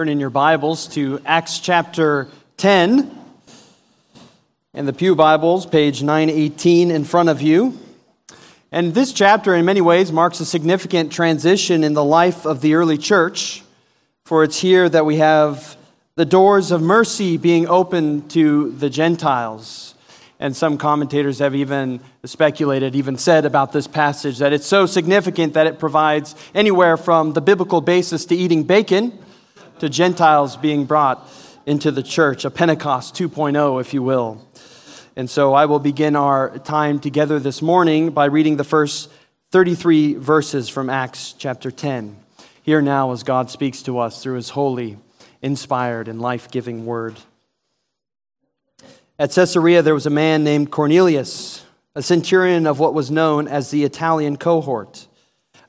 Turn in your Bibles to Acts chapter 10 and the Pew Bibles, page 918 in front of you. And this chapter, in many ways, marks a significant transition in the life of the early church, for it's here that we have the doors of mercy being opened to the Gentiles. And some commentators have even speculated, even said about this passage that it's so significant that it provides anywhere from the biblical basis to eating bacon to Gentiles being brought into the church, a Pentecost 2.0, if you will. And so I will begin our time together this morning by reading the first 33 verses from Acts chapter 10. Here now, as God speaks to us through his holy, inspired, and life giving word. At Caesarea, there was a man named Cornelius, a centurion of what was known as the Italian cohort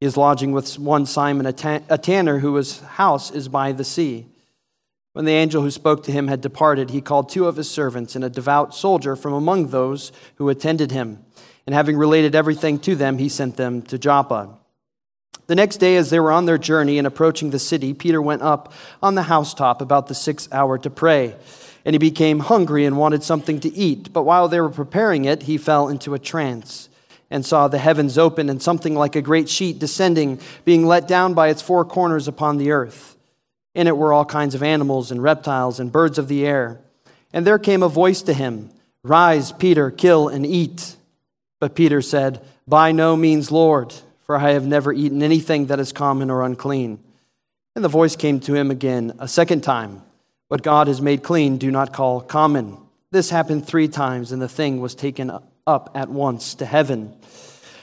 Is lodging with one Simon, a, tanner, whose house is by the sea. When the angel who spoke to him had departed, he called two of his servants and a devout soldier from among those who attended him. And having related everything to them, he sent them to Joppa. The next day, as they were on their journey and approaching the city, Peter went up on the housetop about the sixth hour to pray. And he became hungry and wanted something to eat. But while they were preparing it, he fell into a trance and saw the heavens open and something like a great sheet descending, being let down by its four corners upon the earth. In it were all kinds of animals and reptiles and birds of the air. And there came a voice to him Rise, Peter, kill and eat. But Peter said, By no means, Lord, for I have never eaten anything that is common or unclean. And the voice came to him again a second time What God has made clean, do not call common. This happened three times, and the thing was taken up at once to heaven.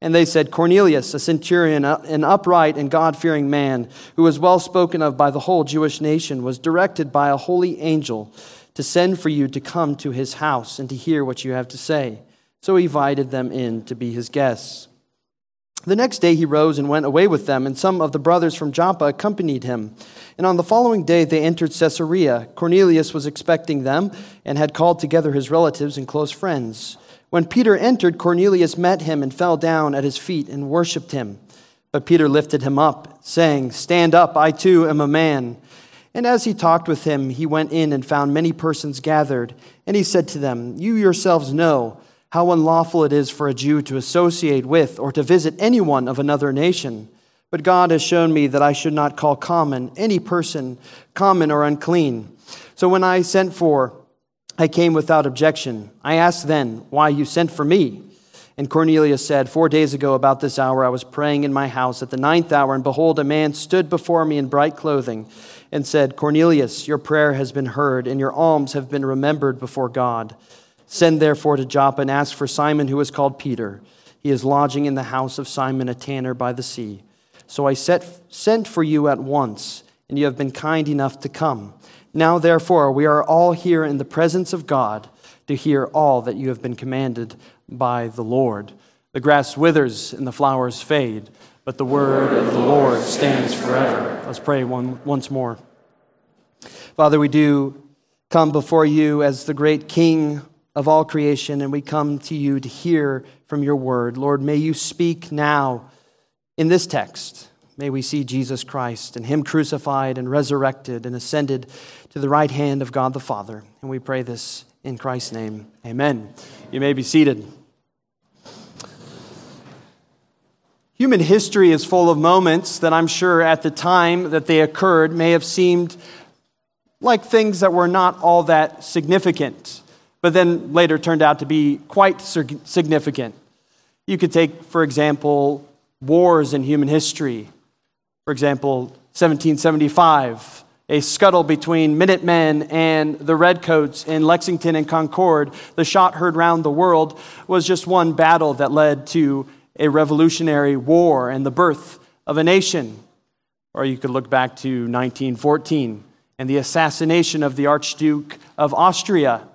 And they said, Cornelius, a centurion, an upright and God fearing man, who was well spoken of by the whole Jewish nation, was directed by a holy angel to send for you to come to his house and to hear what you have to say. So he invited them in to be his guests. The next day he rose and went away with them, and some of the brothers from Joppa accompanied him. And on the following day they entered Caesarea. Cornelius was expecting them and had called together his relatives and close friends. When Peter entered, Cornelius met him and fell down at his feet and worshipped him. But Peter lifted him up, saying, Stand up, I too am a man. And as he talked with him, he went in and found many persons gathered. And he said to them, You yourselves know how unlawful it is for a Jew to associate with or to visit anyone of another nation. But God has shown me that I should not call common any person common or unclean. So when I sent for I came without objection. I asked then why you sent for me. And Cornelius said, Four days ago, about this hour, I was praying in my house at the ninth hour, and behold, a man stood before me in bright clothing and said, Cornelius, your prayer has been heard, and your alms have been remembered before God. Send therefore to Joppa and ask for Simon, who is called Peter. He is lodging in the house of Simon, a tanner by the sea. So I set, sent for you at once, and you have been kind enough to come. Now, therefore, we are all here in the presence of God to hear all that you have been commanded by the Lord. The grass withers and the flowers fade, but the word of the Lord stands forever. Let's pray one, once more. Father, we do come before you as the great King of all creation, and we come to you to hear from your word. Lord, may you speak now in this text. May we see Jesus Christ and Him crucified and resurrected and ascended to the right hand of God the Father. And we pray this in Christ's name. Amen. You may be seated. Human history is full of moments that I'm sure at the time that they occurred may have seemed like things that were not all that significant, but then later turned out to be quite significant. You could take, for example, wars in human history. For example, 1775, a scuttle between Minutemen and the Redcoats in Lexington and Concord, the shot heard round the world, was just one battle that led to a revolutionary war and the birth of a nation. Or you could look back to 1914 and the assassination of the Archduke of Austria.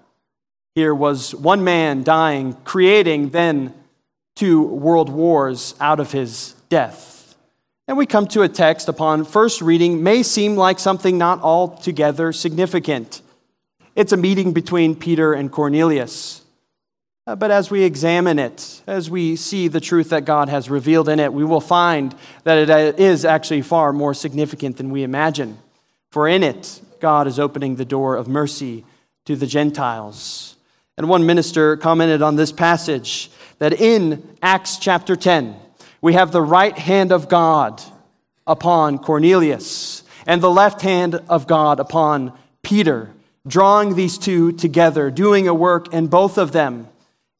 Here was one man dying, creating then two world wars out of his death. And we come to a text upon first reading may seem like something not altogether significant. It's a meeting between Peter and Cornelius. Uh, but as we examine it, as we see the truth that God has revealed in it, we will find that it uh, actually far more significant than we imagine. For in it, God is opening the door of mercy to the Gentiles. And one minister commented on this passage that in Acts chapter 10, we have the right hand of God upon Cornelius and the left hand of God upon Peter, drawing these two together, doing a work in both of them,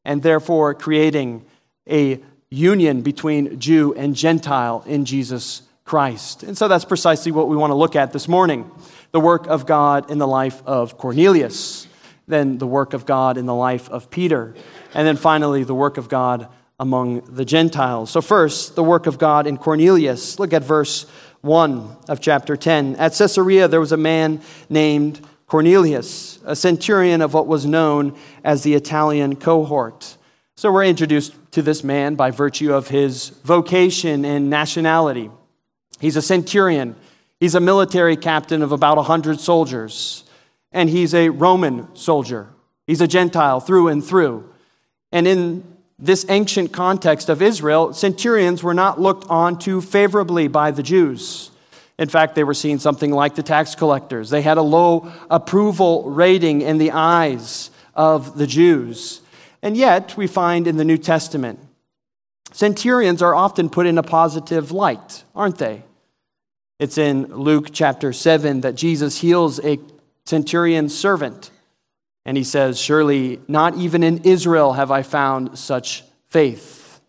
and therefore creating a union between Jew and Gentile in Jesus Christ. And so that's precisely what we want to look at this morning the work of God in the life of Cornelius, then the work of God in the life of Peter, and then finally the work of God among the Gentiles. So, first, the work of God in Cornelius. Look at verse 1 of chapter 10. At Caesarea, there was a man named Cornelius, a centurion of what was known as the Italian cohort. So, we're introduced to this man by virtue of his vocation and nationality. He's a centurion, he's a military captain of about 100 soldiers, and he's a Roman soldier. He's a Gentile through and through. And in this ancient context of Israel, centurions were not looked on too favorably by the Jews. In fact, they were seen something like the tax collectors. They had a low approval rating in the eyes of the Jews. And yet, we find in the New Testament, centurions are often put in a positive light, aren't they? It's in Luke chapter 7 that Jesus heals a centurion's servant and he says, Surely not even in Israel have I found such faith.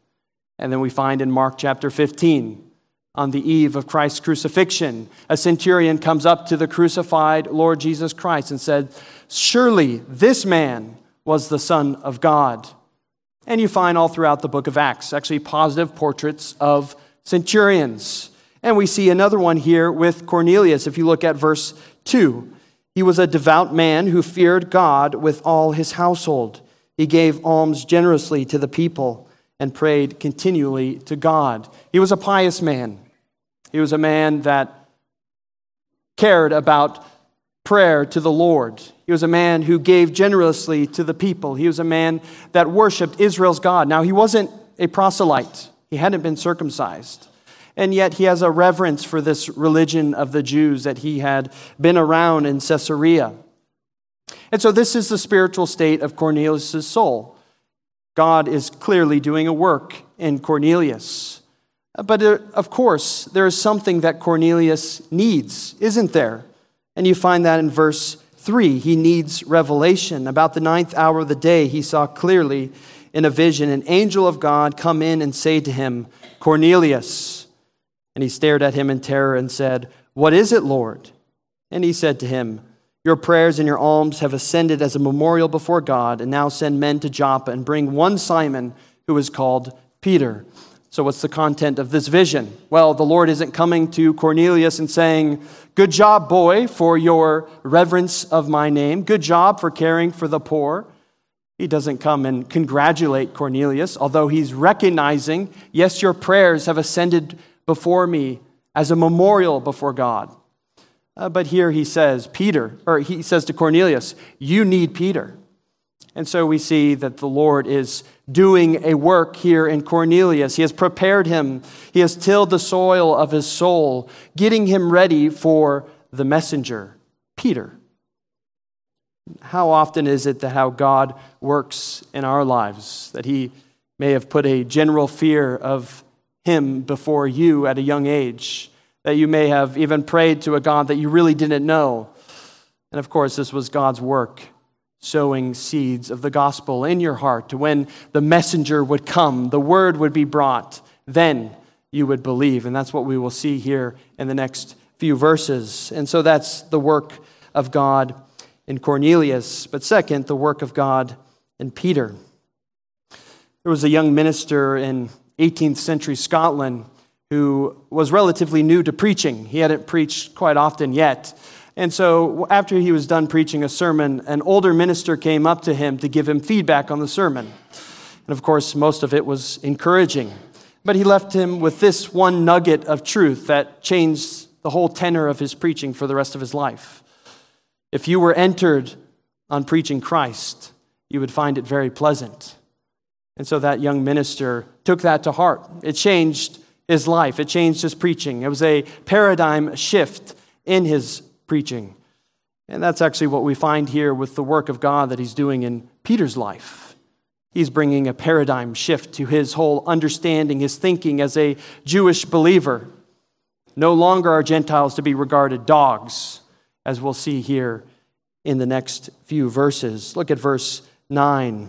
And then we find in Mark chapter 15, on the eve of Christ's crucifixion, a centurion comes up to the crucified Lord Jesus Christ and said, Surely this man was the Son of God. And you find all throughout the book of Acts actually positive portraits of centurions. And we see another one here with Cornelius. If you look at verse 2, he was a devout man who feared God with all his household. He gave alms generously to the people and prayed continually to God. He was a pious man. He was a man that cared about prayer to the Lord. He was a man who gave generously to the people. He was a man that worshiped Israel's God. Now, he wasn't a proselyte, he hadn't been circumcised and yet he has a reverence for this religion of the Jews that he had been around in Caesarea. And so, this is the spiritual state of Cornelius' soul. God is clearly doing a work in Cornelius. But uh, of course, there is something that Cornelius needs, isn't there? And you find that in verse 3. He needs revelation. About the ninth hour of the day, he saw clearly in a vision an angel of God come in and say to him, Cornelius. And he stared at him in terror and said, What is it, Lord? And he said to him, Your prayers and your alms have ascended as a memorial before God, and now send men to Joppa and bring one Simon who is called Peter. So, what's the content of this vision? Well, the Lord isn't coming to Cornelius and saying, Good job, boy, for your reverence of my name. Good job for caring for the poor. He doesn't come and congratulate Cornelius, although he's recognizing, yes, your prayers have ascended before me as a memorial before God. Uh, but here he says, Peter, or he says to Cornelius, You need Peter. And so we see that the Lord is doing a work here in Cornelius. He has prepared him, he has tilled the soil of his soul, getting him ready for the messenger, Peter. How often is it that how God works in our lives, that he may have put a general fear of him before you at a young age, that you may have even prayed to a God that you really didn't know. And of course, this was God's work, sowing seeds of the gospel in your heart to when the messenger would come, the word would be brought, then you would believe. And that's what we will see here in the next few verses. And so that's the work of God in Cornelius. But second, the work of God in Peter. There was a young minister in 18th century Scotland who was relatively new to preaching. He hadn't preached quite often yet. And so, after he was done preaching a sermon, an older minister came up to him to give him feedback on the sermon. And of course, most of it was encouraging. But he left him with this one nugget of truth that changed the whole tenor of his preaching for the rest of his life. If you were entered on preaching Christ, you would find it very pleasant. And so that young minister took that to heart. It changed his life, it changed his preaching. It was a paradigm shift in his preaching. And that's actually what we find here with the work of God that he's doing in Peter's life. He's bringing a paradigm shift to his whole understanding, his thinking as a Jewish believer. No longer are Gentiles to be regarded dogs, as we'll see here in the next few verses. Look at verse 9.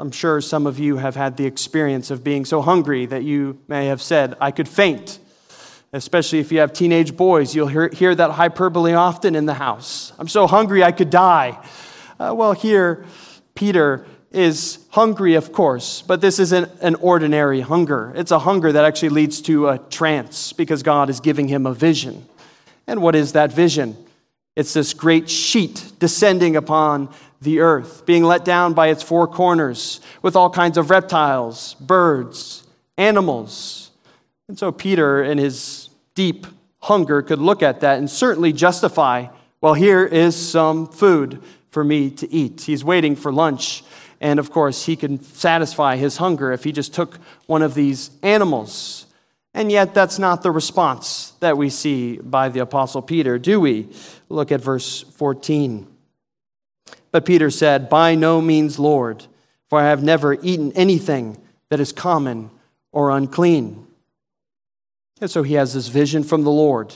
I'm sure some of you have had the experience of being so hungry that you may have said, I could faint. Especially if you have teenage boys, you'll hear, hear that hyperbole often in the house. I'm so hungry I could die. Uh, well, here, Peter is hungry, of course, but this isn't an ordinary hunger. It's a hunger that actually leads to a trance because God is giving him a vision. And what is that vision? It's this great sheet descending upon the earth, being let down by its four corners with all kinds of reptiles, birds, animals. And so Peter, in his deep hunger, could look at that and certainly justify well, here is some food for me to eat. He's waiting for lunch. And of course, he can satisfy his hunger if he just took one of these animals. And yet, that's not the response that we see by the Apostle Peter, do we? Look at verse 14. But Peter said, By no means, Lord, for I have never eaten anything that is common or unclean. And so he has this vision from the Lord.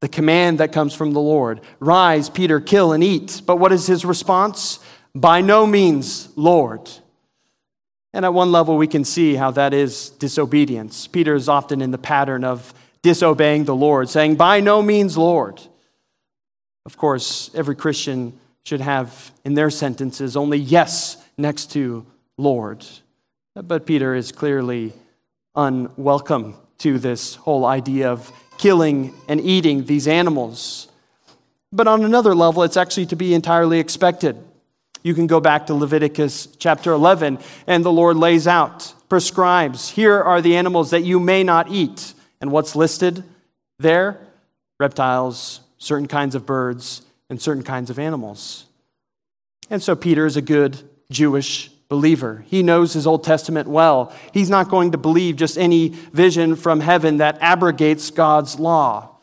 The command that comes from the Lord Rise, Peter, kill and eat. But what is his response? By no means, Lord. And at one level, we can see how that is disobedience. Peter is often in the pattern of disobeying the Lord, saying, By no means, Lord. Of course, every Christian should have in their sentences only yes next to Lord. But Peter is clearly unwelcome to this whole idea of killing and eating these animals. But on another level, it's actually to be entirely expected. You can go back to Leviticus chapter 11, and the Lord lays out, prescribes, here are the animals that you may not eat. And what's listed there? Reptiles, certain kinds of birds, and certain kinds of animals. And so Peter is a good Jewish believer. He knows his Old Testament well. He's not going to believe just any vision from heaven that abrogates God's law.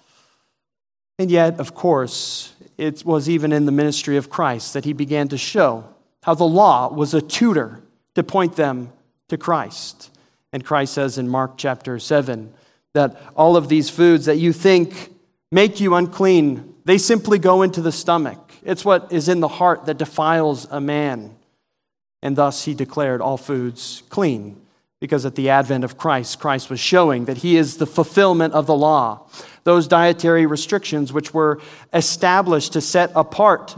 And yet, of course, it was even in the ministry of Christ that he began to show how the law was a tutor to point them to Christ. And Christ says in Mark chapter 7 that all of these foods that you think make you unclean, they simply go into the stomach. It's what is in the heart that defiles a man. And thus he declared all foods clean. Because at the advent of Christ, Christ was showing that he is the fulfillment of the law. Those dietary restrictions, which were established to set apart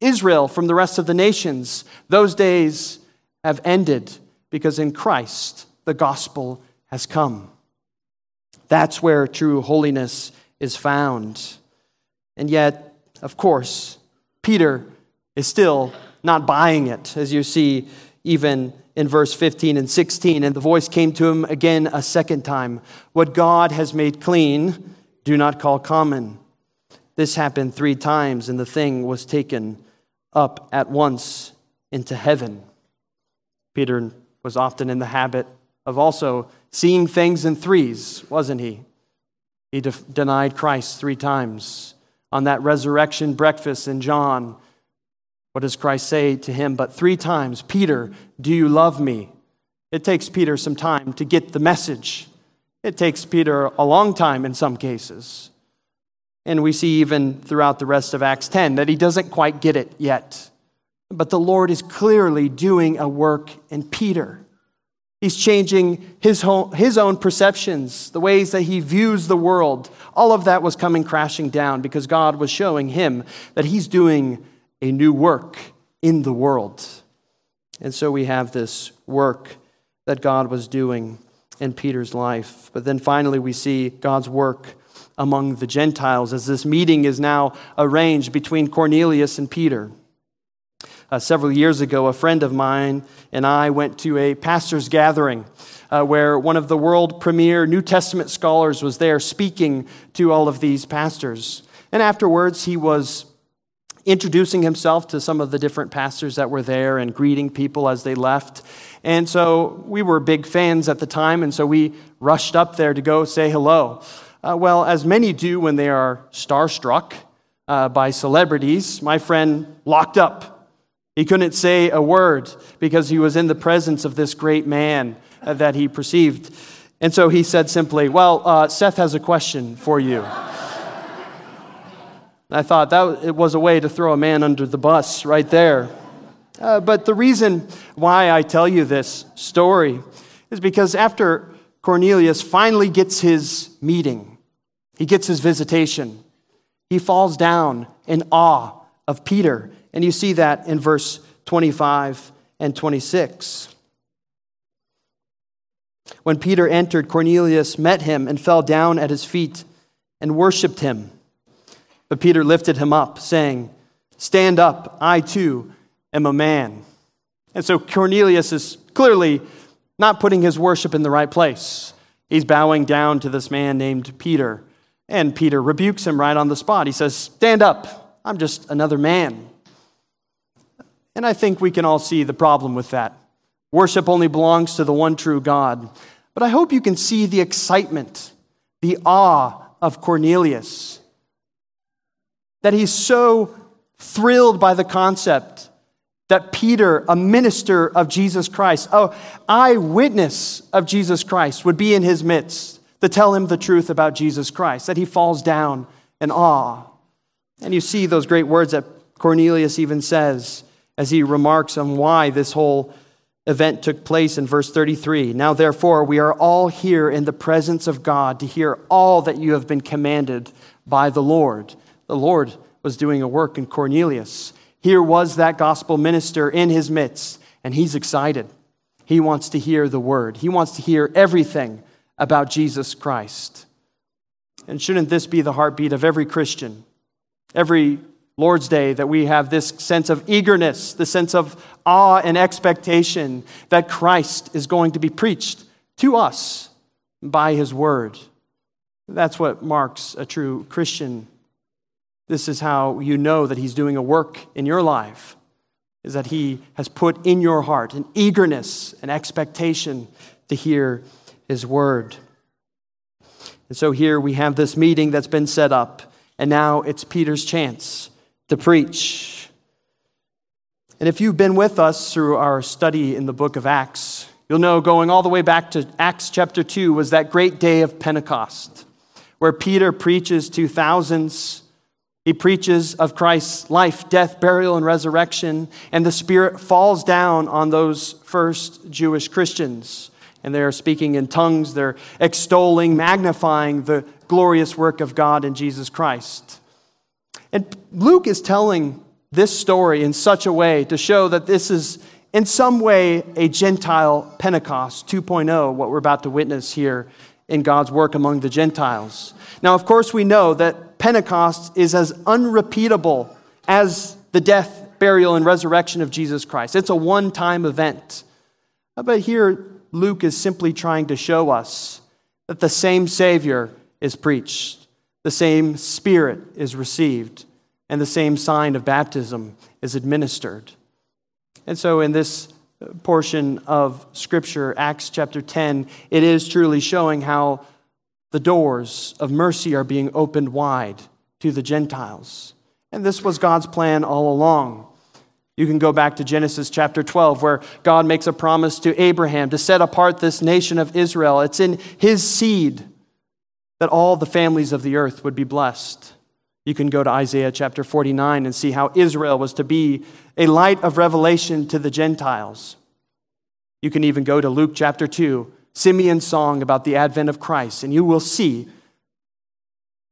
Israel from the rest of the nations, those days have ended because in Christ the gospel has come. That's where true holiness is found. And yet, of course, Peter is still not buying it, as you see even in verse 15 and 16. And the voice came to him again a second time What God has made clean, do not call common. this happened three times, and the thing was taken up at once into heaven. Peter was often in the habit of also seeing things in threes, wasn't he? He de- denied Christ three times. On that resurrection breakfast in John, what does Christ say to him? But three times, Peter, do you love me? It takes Peter some time to get the message. It takes Peter a long time in some cases. And we see even throughout the rest of Acts 10 that he doesn't quite get it yet. But the Lord is clearly doing a work in Peter. He's changing his, home, his own perceptions, the ways that he views the world. All of that was coming crashing down because God was showing him that he's doing a new work in the world. And so we have this work that God was doing in Peter's life. But then finally, we see God's work among the Gentiles as this meeting is now arranged between Cornelius and Peter. Uh, several years ago, a friend of mine and I went to a pastor's gathering uh, where one of the world premier New Testament scholars was there speaking to all of these pastors. And afterwards, he was introducing himself to some of the different pastors that were there and greeting people as they left. And so we were big fans at the time, and so we rushed up there to go say hello. Uh, well, as many do when they are starstruck uh, by celebrities, my friend locked up. He couldn't say a word because he was in the presence of this great man uh, that he perceived. And so he said simply, Well, uh, Seth has a question for you. I thought that it was a way to throw a man under the bus right there. Uh, but the reason why I tell you this story is because after Cornelius finally gets his meeting, he gets his visitation, he falls down in awe of Peter. And you see that in verse 25 and 26. When Peter entered, Cornelius met him and fell down at his feet and worshiped him. But Peter lifted him up, saying, Stand up, I too am a man. And so Cornelius is clearly not putting his worship in the right place. He's bowing down to this man named Peter. And Peter rebukes him right on the spot. He says, Stand up, I'm just another man. And I think we can all see the problem with that. Worship only belongs to the one true God. But I hope you can see the excitement, the awe of Cornelius that he's so thrilled by the concept that Peter, a minister of Jesus Christ, oh, eyewitness of Jesus Christ, would be in his midst to tell him the truth about Jesus Christ, that he falls down in awe. And you see those great words that Cornelius even says as he remarks on why this whole event took place in verse 33. Now, therefore, we are all here in the presence of God to hear all that you have been commanded by the Lord the Lord was doing a work in Cornelius. Here was that gospel minister in his midst, and he's excited. He wants to hear the word, he wants to hear everything about Jesus Christ. And shouldn't this be the heartbeat of every Christian? Every Lord's Day, that we have this sense of eagerness, the sense of awe and expectation that Christ is going to be preached to us by his word. That's what marks a true Christian this is how you know that He's doing a work in your life, is that He has put in your heart an eagerness, an expectation to hear His word. And so here we have this meeting that's been set up, and now it's Peter's chance to preach. And if you've been with us through our study in the book of Acts, you'll know going all the way back to Acts chapter 2 was that great day of Pentecost, where Peter preaches to thousands he preaches of Christ's life, death, burial, and resurrection, and the Spirit falls down on those first Jewish Christians. And they are speaking in tongues, they're extolling, magnifying the glorious work of God in Jesus Christ. And Luke is telling this story in such a way to show that this is, in some way, a Gentile Pentecost 2.0, what we're about to witness here in God's work among the Gentiles. Now, of course, we know that Pentecost is as unrepeatable as the death, burial, and resurrection of Jesus Christ. It's a one time event. But here, Luke is simply trying to show us that the same Savior is preached, the same Spirit is received, and the same sign of baptism is administered. And so, in this uh, portion of Scripture, Acts chapter 10, it is truly showing how the doors of mercy are being opened wide to the Gentiles. And this was God's plan all along. You can go back to Genesis chapter 12, where God makes a promise to Abraham to set apart this nation of Israel. It's in his seed that all the families of the earth would be blessed. You can go to Isaiah chapter 49 and see how Israel was to be a light of revelation to the Gentiles. You can even go to Luke chapter 2, Simeon's song about the advent of Christ, and you will see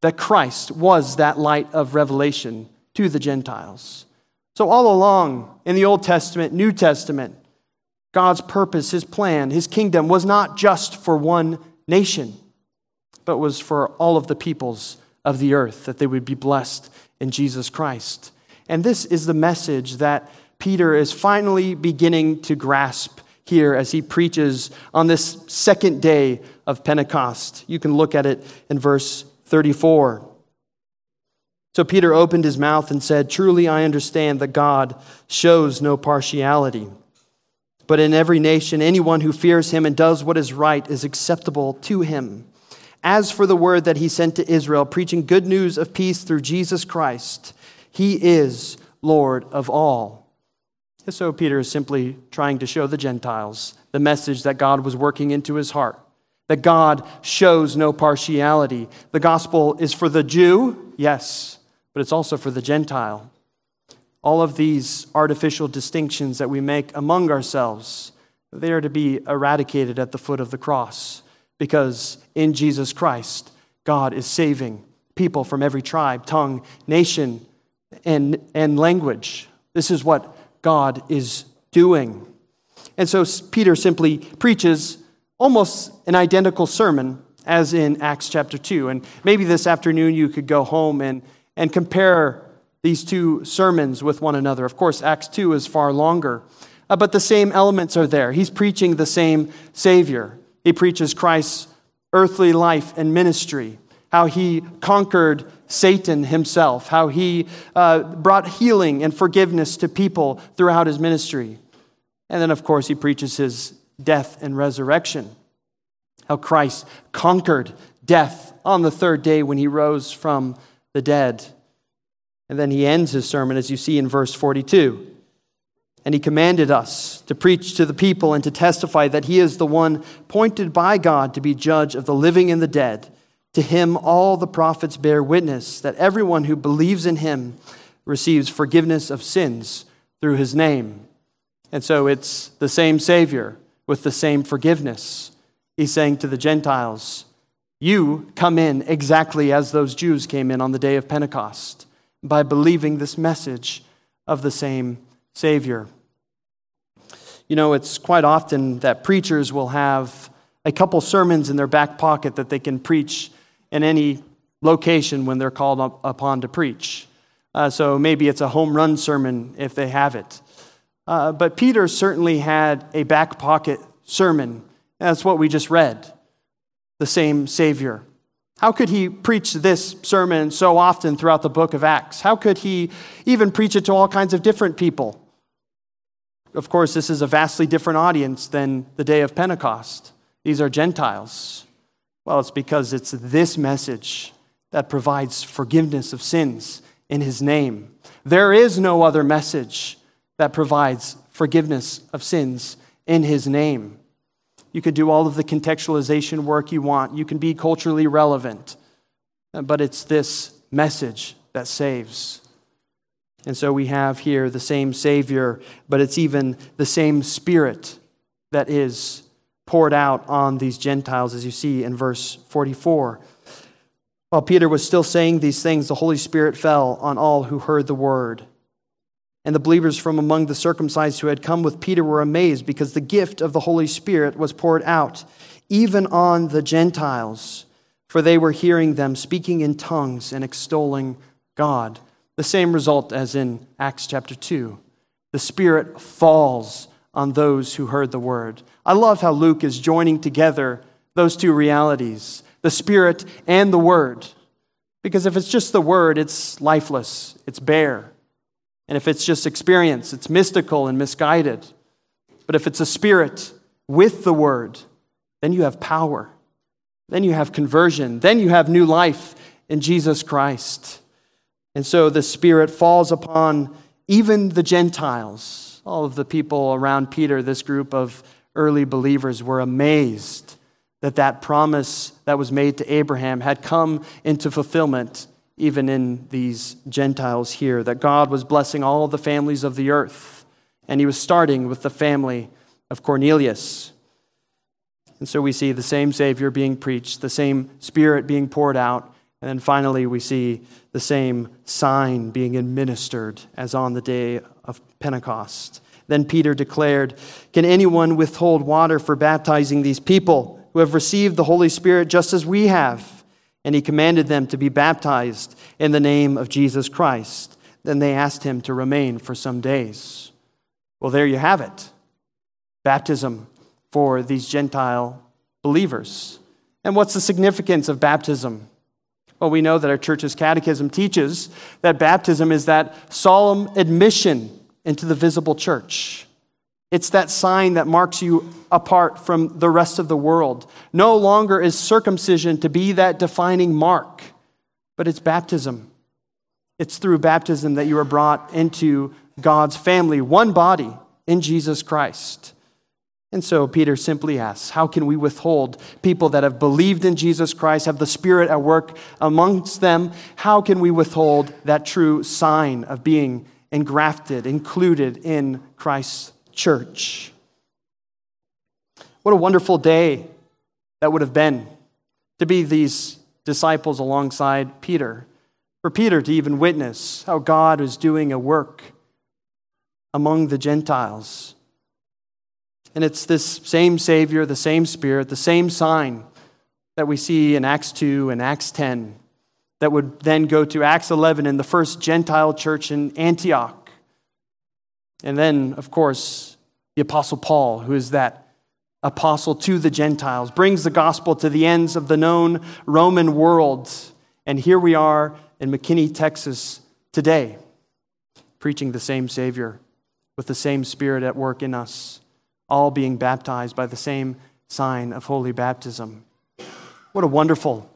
that Christ was that light of revelation to the Gentiles. So, all along in the Old Testament, New Testament, God's purpose, His plan, His kingdom was not just for one nation, but was for all of the peoples of the earth, that they would be blessed in Jesus Christ. And this is the message that Peter is finally beginning to grasp here as he preaches on this second day of Pentecost. You can look at it in verse 34. So Peter opened his mouth and said, Truly I understand that God shows no partiality. But in every nation, anyone who fears him and does what is right is acceptable to him. As for the word that he sent to Israel, preaching good news of peace through Jesus Christ, he is Lord of all. so Peter is simply trying to show the Gentiles the message that God was working into his heart, that God shows no partiality. The gospel is for the Jew, yes, but it's also for the Gentile. All of these artificial distinctions that we make among ourselves, they are to be eradicated at the foot of the cross because in Jesus Christ, God is saving people from every tribe, tongue, nation, and, and language. This is what God is doing. And so Peter simply preaches almost an identical sermon as in Acts chapter 2. And maybe this afternoon you could go home and and compare these two sermons with one another. Of course, Acts 2 is far longer, uh, but the same elements are there. He's preaching the same Savior. He preaches Christ's earthly life and ministry, how he conquered Satan himself, how he uh, brought healing and forgiveness to people throughout his ministry. And then, of course, he preaches his death and resurrection, how Christ conquered death on the third day when he rose from the dead. And then he ends his sermon, as you see in verse 42. And he commanded us to preach to the people and to testify that he is the one appointed by God to be judge of the living and the dead. To him, all the prophets bear witness that everyone who believes in him receives forgiveness of sins through his name. And so it's the same Savior with the same forgiveness. He's saying to the Gentiles, you come in exactly as those Jews came in on the day of Pentecost by believing this message of the same Savior. You know, it's quite often that preachers will have a couple sermons in their back pocket that they can preach in any location when they're called up upon to preach. Uh, so maybe it's a home run sermon if they have it. Uh, but Peter certainly had a back pocket sermon. That's what we just read the same Savior? How could he preach this sermon so often throughout the book of Acts? How could he even preach it to all kinds of different people? Of course, this is a vastly different audience than the day of Pentecost. These are Gentiles. Well, it's because it's this message that provides forgiveness of sins in his name. There is no other message that provides forgiveness of sins in his name. You could do all of the contextualization work you want. You can be culturally relevant. But it's this message that saves. And so we have here the same Savior, but it's even the same Spirit that is poured out on these Gentiles, as you see in verse 44. While Peter was still saying these things, the Holy Spirit fell on all who heard the word. And the believers from among the circumcised who had come with Peter were amazed because the gift of the Holy Spirit was poured out, even on the Gentiles, for they were hearing them speaking in tongues and extolling God. The same result as in Acts chapter 2. The Spirit falls on those who heard the word. I love how Luke is joining together those two realities the Spirit and the Word. Because if it's just the word, it's lifeless, it's bare. And if it's just experience, it's mystical and misguided. But if it's a spirit with the word, then you have power. Then you have conversion. Then you have new life in Jesus Christ. And so the Spirit falls upon even the Gentiles. All of the people around Peter, this group of early believers, were amazed that that promise that was made to Abraham had come into fulfillment even in these Gentiles here, that God was blessing all the families of the earth. And he was starting with the family of Cornelius. And so we see the same Savior being preached, the same Spirit being poured out, and then finally we see the same sign being administered as on the day of Pentecost. Then Peter declared, Can anyone withhold water for baptizing these people who have received the Holy Spirit just as we have? And he commanded them to be baptized in the name of Jesus Christ. Then they asked him to remain for some days. Well, there you have it baptism for these Gentile believers. And what's the significance of baptism? Well, we know that our church's catechism teaches that baptism is that solemn admission into the visible church. It's that sign that marks you apart from the rest of the world. No longer is circumcision to be that defining mark, but it's baptism. It's through baptism that you are brought into God's family, one body in Jesus Christ. And so Peter simply asks, How can we withhold people that have believed in Jesus Christ, have the Spirit at work amongst them? How can we withhold that true sign of being engrafted, included in Christ's church? What a wonderful day that would have been to be these disciples alongside Peter. For Peter to even witness how God was doing a work among the Gentiles and it's this same Savior, the same Spirit, the same sign that we see in Acts 2 and Acts 10 that would then go to Acts 11 in the first Gentile church in Antioch. And then, of course, the Apostle Paul, who is that apostle to the Gentiles, brings the gospel to the ends of the known Roman world. And here we are in McKinney, Texas today, preaching the same Savior with the same Spirit at work in us all being baptized by the same sign of holy baptism. What a wonderful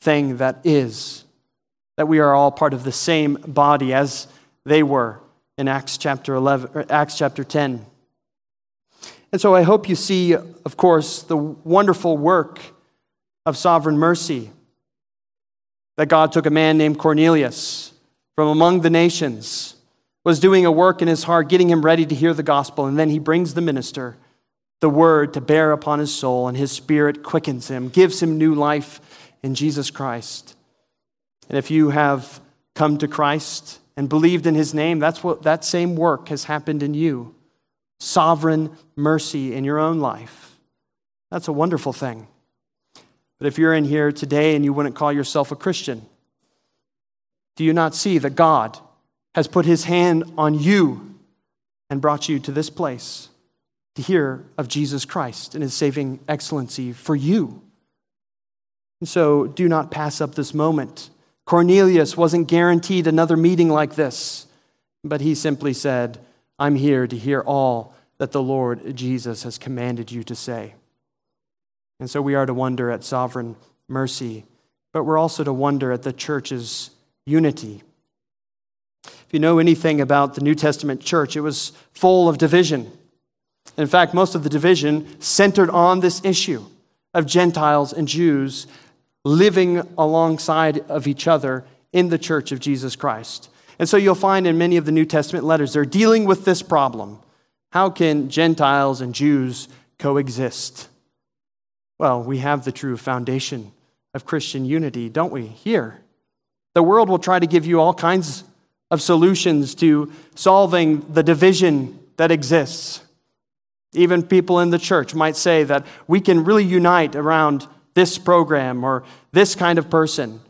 thing that is, that we are all part of the same body as they were in Acts chapter 11, Acts chapter 10. And so I hope you see, of course, the wonderful work of sovereign mercy. That God took a man named Cornelius from among the nations was doing a work in his heart, getting him ready to hear the gospel. And then he brings the minister the word to bear upon his soul, and his spirit quickens him, gives him new life in Jesus Christ. And if you have come to Christ and believed in his name, that's what that same work has happened in you. Sovereign mercy in your own life. That's a wonderful thing. But if you're in here today and you wouldn't call yourself a Christian, do you not see that God has put his hand on you and brought you to this place to hear of Jesus Christ and his saving excellency for you? And so do not pass up this moment. Cornelius wasn't guaranteed another meeting like this, but he simply said, I'm here to hear all that the Lord Jesus has commanded you to say. And so we are to wonder at sovereign mercy, but we're also to wonder at the church's unity. If you know anything about the New Testament church, it was full of division. In fact, most of the division centered on this issue of Gentiles and Jews living alongside of each other in the church of Jesus Christ. And so you'll find in many of the New Testament letters, they're dealing with this problem. How can Gentiles and Jews coexist? Well, we have the true foundation of Christian unity, don't we? Here. The world will try to give you all kinds of solutions to solving the division that exists. Even people in the church might say that we can really unite around this program or this kind of person.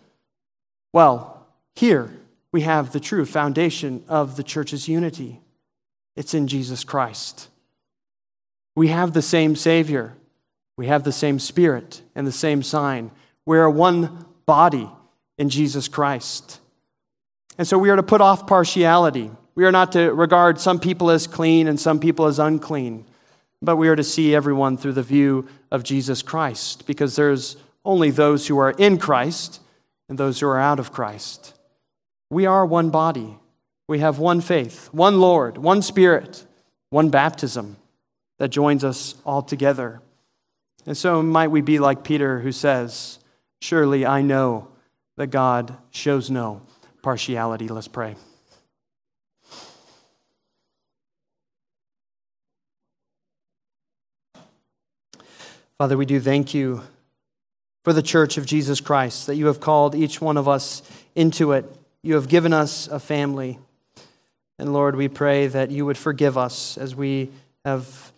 Well, here we have the true foundation of the church's unity it's in Jesus Christ. We have the same Savior, we have the same Spirit and the same sign. We're one body in Jesus Christ. And so we are to put off partiality. We are not to regard some people as clean and some people as unclean, but we are to see everyone through the view of Jesus Christ because there's only those who are in Christ and those who are out of Christ. We are one body. We have one faith, one Lord, one Spirit, one baptism that joins us all together. And so might we be like Peter who says, Surely I know that God shows no partiality. Let's pray. Father, we do thank you for the church of Jesus Christ, that you have called each one of us into it. You have given us a family. And Lord, we pray that you would forgive us as we have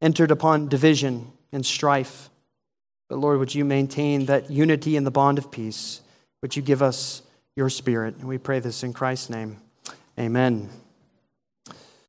entered upon division and strife. But Lord, would you maintain that unity in the bond of peace? Would you give us your spirit? And we pray this in Christ's name. Amen.